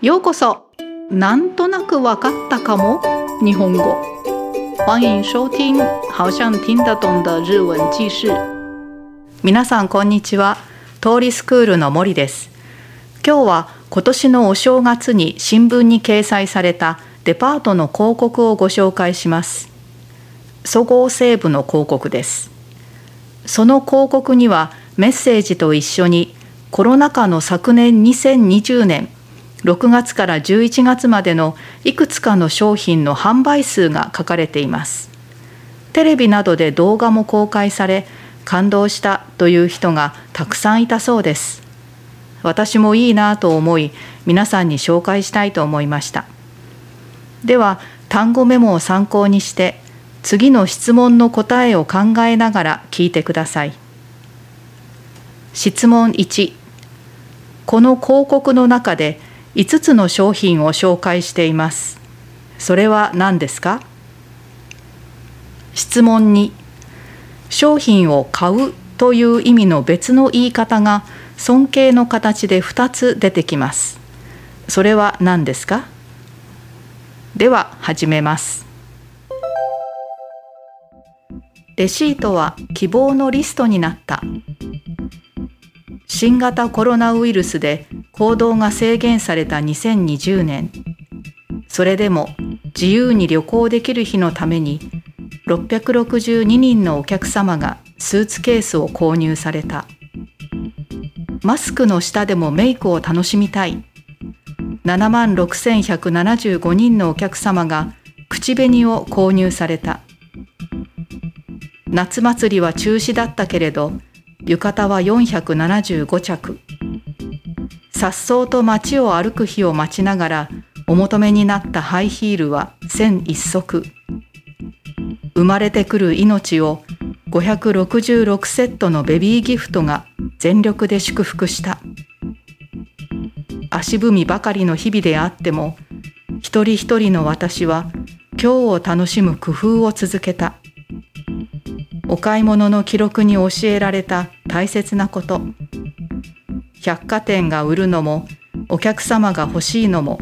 ようこそ。なんとなくわかったかも。日本語。欢迎收听好像听得懂的日文記事皆さんこんにちは。通りスクールの森です。今日は今年のお正月に新聞に掲載されたデパートの広告をご紹介します。そごう・西武の広告です。その広告にはメッセージと一緒にコロナ禍の昨年2020年6月から11月までのいくつかの商品の販売数が書かれています。テレビなどで動画も公開され感動したという人がたくさんいたそうです。私もいいなと思い皆さんに紹介したいと思いました。では単語メモを参考にして次の質問の答えを考えながら聞いてください。質問1この広告の中で5つの商品を紹介しています。それは何ですか？質問2商品を買うという意味の別の言い方が尊敬の形で2つ出てきます。それは何ですか？では始めます。レシートは希望のリストになった。新型コロナウイルスで行動が制限された2020年。それでも自由に旅行できる日のために662人のお客様がスーツケースを購入された。マスクの下でもメイクを楽しみたい。7万6175人のお客様が口紅を購入された。夏祭りは中止だったけれど浴衣は475着。さっそうと街を歩く日を待ちながらお求めになったハイヒールは1001足。生まれてくる命を566セットのベビーギフトが全力で祝福した。足踏みばかりの日々であっても一人一人の私は今日を楽しむ工夫を続けた。お買い物の記録に教えられた大切なこと。百貨店が売るのもお客様が欲しいのも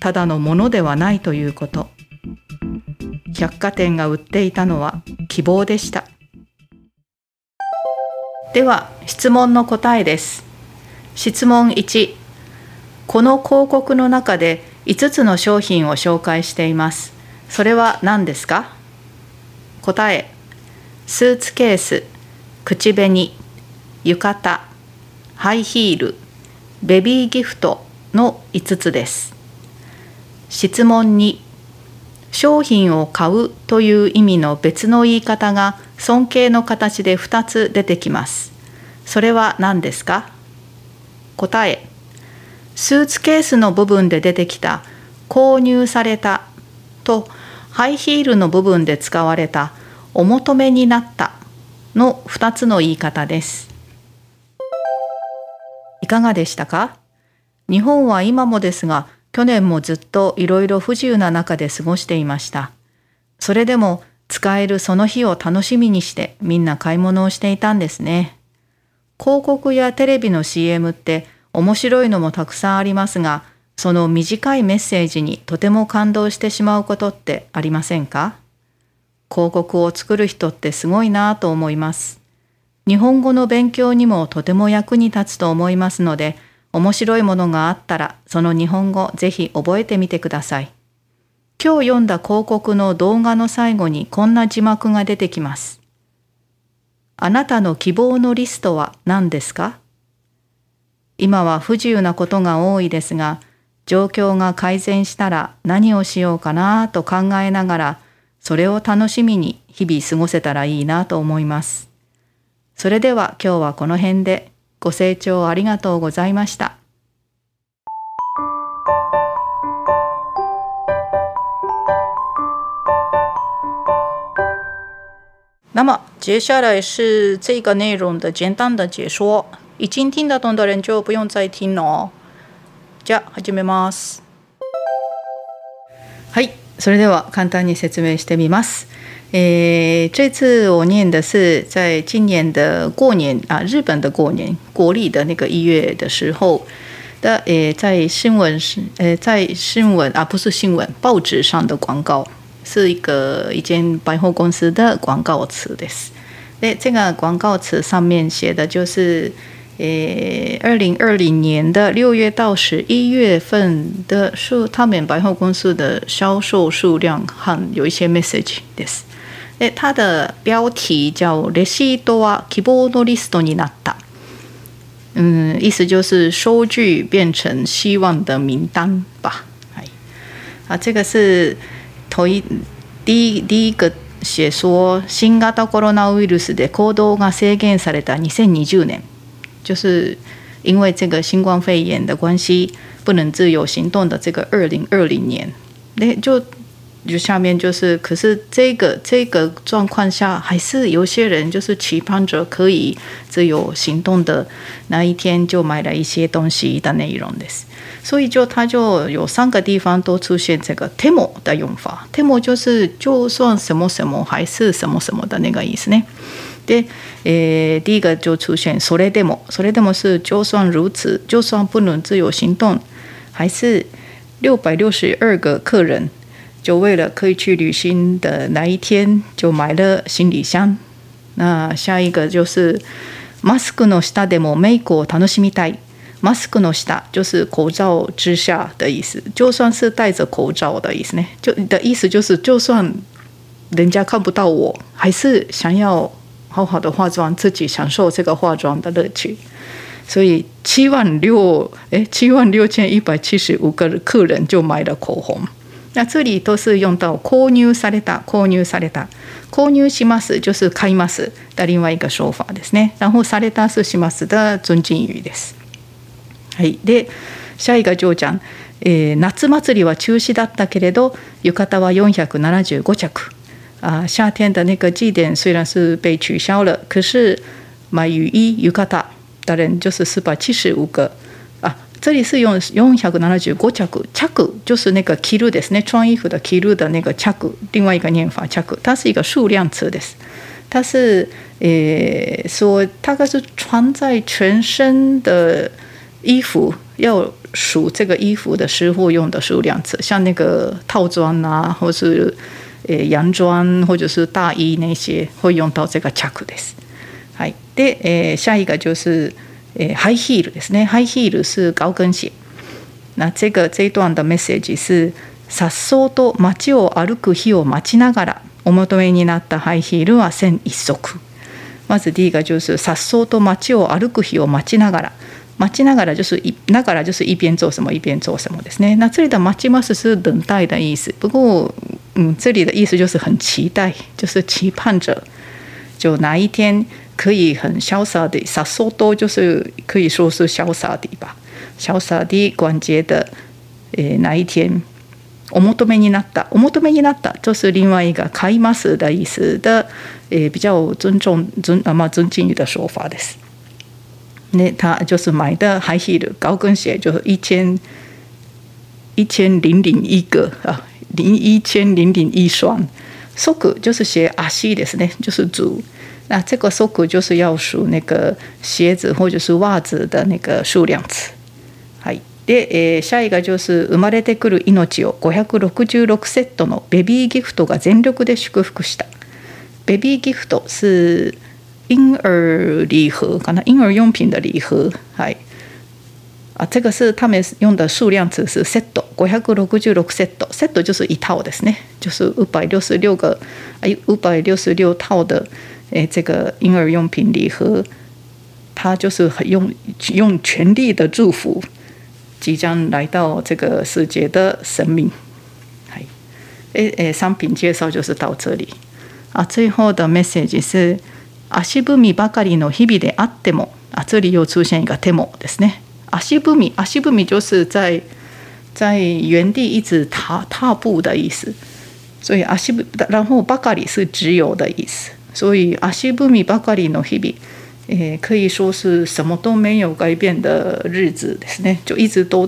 ただのものではないということ。百貨店が売っていたのは希望でした。では質問の答えです。質問1この広告の中で5つの商品を紹介しています。それは何ですか？答え。スーツケース口紅。浴衣ハイヒールベビーギフトの5つです。質問2商品を買うという意味の別の言い方が尊敬の形で2つ出てきます。それは何ですか？答えスーツケースの部分で出てきた購入されたとハイヒールの部分で使われたお求めになったの2つの言い方です。かがでしたか？日本は今もですが去年もずっといろいろ不自由な中で過ごしていました。それでも使えるその日を楽しみにしてみんな買い物をしていたんですね。広告やテレビの CM って面白いのもたくさんありますがその短いメッセージにとても感動してしまうことってありませんか？広告を作る人ってすごいなぁと思います。日本語の勉強にもとても役に立つと思いますので、面白いものがあったら、その日本語ぜひ覚えてみてください。今日読んだ広告の動画の最後にこんな字幕が出てきます。あなたの希望のリストは何ですか？今は不自由なことが多いですが、状況が改善したら何をしようかなと考えながら、それを楽しみに日々過ごせたらいいなと思います。それでは今日はこの辺でご清聴ありがとうございました。那么接下来是这个内容的简单的解说，已经听得懂的人就不用再听了哦。じゃあ始めます。はい、それでは簡単に説明してみます。诶，这次我念的是在今年的过年啊，日本的过年，国历的那个一月的时候，的诶，在新闻是诶，在新闻啊，不是新闻，报纸上的广告是一个一间百货公司的广告词的。那这个广告词上面写的就是，诶，二零二零年的六月到十一月份的数，他们百货公司的销售数量和有一些 message です。诶，它的标题叫“レシートは希望のリストになった”。嗯，意思就是收据变成希望的名单吧。哎，啊，这个是头一第一第一个写说新型コロナウイルスで行動が制限された2020年，就是因为这个新冠肺炎的关系，不能自由行动的这个二零二零年，那就。就下面就是，可是这个这个状况下，还是有些人就是期盼着可以自由行动的那一天，就买了一些东西的内容です。所以就它就有三个地方都出现这个 “temo” 的用法，“temo” 就是就算什么什么还是什么什么的那个意思呢。で、え第一个就出现“それでも”，“それでも”是就算如此，就算不能自由行动，还是六百六十二个客人。 就为了可以去旅行的那一天，就买了行李箱。那下一个就是マスクの下でもメイクを楽しみたい。マスクの下就是口罩之下的意思，就算是戴着口罩的意思呢。就的意思就是，就算人家看不到我，还是想要好好的化妆，自己享受这个化妆的乐趣。所以七万六，哎，七万六千一百七十五个客人就买了口红。 那这里都是用到購入された、購入された、購入します就是買います的另外一个说法ですね。然后された是します的尊敬语です。はい。で、下一个就讲、えー、夏祭りは中止だったけれど、浴衣は475着。啊，夏天的那个祭典虽然是被取消了，可是买雨衣、浴衣的人就是四百七十五个。这里是用用百七十五着，着就是那个着るですね，穿衣服的着る的那个着，另外一个念法着，它是一个数量词です。它是诶说大概是穿在全身的衣服要数这个衣服的师傅用的数量词，像那个套装啊，或是诶洋装或者是大衣那些会用到这个着です。はい。で、诶下一个就是。 诶，high heel ですね，high heel 是高跟鞋。那这个这一段的 message 是さっそうと街を歩く日を待ちながらお求めになったハイヒールは千一足。まず第一个就是さっそうと街を歩く日を待ちながら。待ちながら就是一ながら就是一边做什么一边做什么ですね。那这里的待ちます是等待的意思。不过，嗯，这里的意思就是很期待，就是期盼着，就哪一天。可以很潇洒的，洒脱多就是可以说是潇洒的吧，潇洒的关节的，诶哪一天，お求めになった，お求めになった就是另外一个買います的意思的，诶比较尊重尊啊嘛尊敬语的说法です。那他就是买的 high heel 高跟鞋，就是一千一千零零一个啊，零一千零零一双。足就是鞋足ですね，就是足。那这个 soku 就是要数那个鞋子或者是袜子的那个数量词。はい。で、えー、下一个就是生まれてくる命を566セットのベビーギフトが全力で祝福した。ベビーギフト是婴儿礼盒，可能婴儿用品的礼盒。はい。啊，这个是他们用的数量词是 set 五百六十六 set set 就是一套ですね，就是五百六十六个哎五百六十六套的。诶，这个婴儿用品礼盒，他就是很用用全力的祝福即将来到这个世界的生命。哎，诶诶，商品介绍就是到这里啊。最后的 message 是足踏みばかりの日々であっても啊，这里又出现一个 temo ですね。足踏み，足踏み就是在在原地一直踏踏步的意思，所以足踏然后ばかり是只有的意思。所以足踏みばかりの日々，诶，可以说是什么都没有改变的日子ですね。就一直都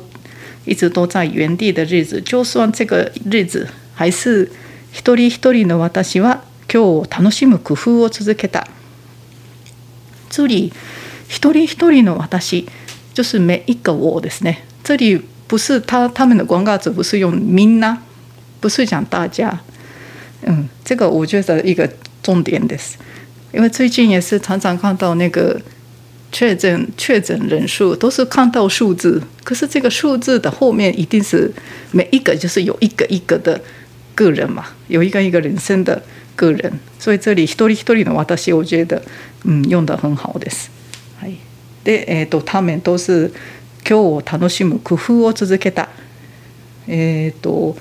一直都在原地的日子。就算这个日子还是一人一人の私は今日を楽しむ工夫を続けた。つり一人一人の私就是每一个我ですね。这里不是他他们的广告词不是用みんな，不是讲大家。嗯，这个我觉得一个重点です。因为最近也是常常看到那个确诊确诊人数都是看到数字，可是这个数字的后面一定是每一个就是有一个一个的个人嘛，有一个一个人生的个人，所以这里一人一人の私我觉得嗯用的很好です。はい。でえっ、と他们都是今日を楽しむ工夫を続けた。えっ、と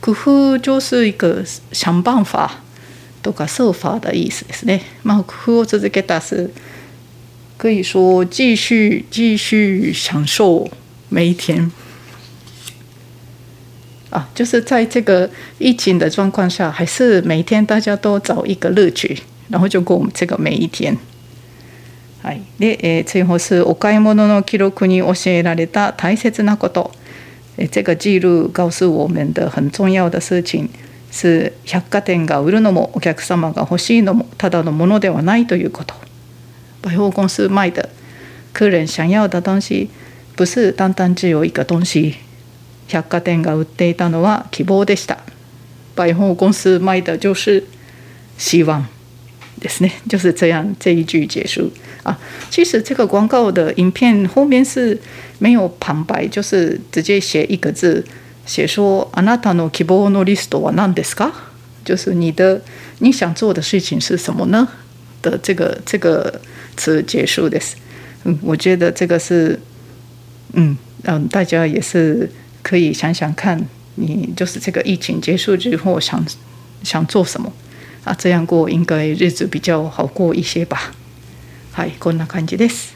工夫就是一个想办法とか设法的意思ですね。まあ工夫を続けた是。可以说继续继续享受每一天啊，就是在这个疫情的状况下，还是每天大家都找一个乐趣，然后就过我们这个每一天。はい、で、えー、最後是お買い物の記録に教えられた大切なこと。えー、这个记录告诉我们的很重要的事情百貨店が売るのもお客様が欲しいのもただのものではないということ。百货公司卖的客人想要的东西不是单单只有一个东西。百貨店が売っていたのは希望でした。百货公司卖的就是希望ですね。就是这样这一句结束啊。其实这个广告的影片后面是没有旁白，就是直接写一个字，写说あなたの希望のリストは何ですか？就是你的你想做的事情是什么呢？的这个这个词结束的是，嗯，我觉得这个是，嗯嗯，大家也是可以想想看，你就是这个疫情结束之后想想做什么啊？这样过应该日子比较好过一些吧。はい、こんな感じです。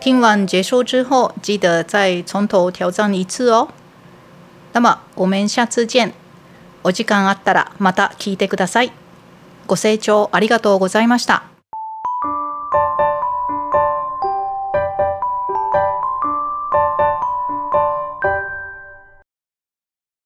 听完结束之后，记得再从头挑战一次哦。 那么我们下次见。お時間あったらまた聞いてください。ご清聴ありがとうございました。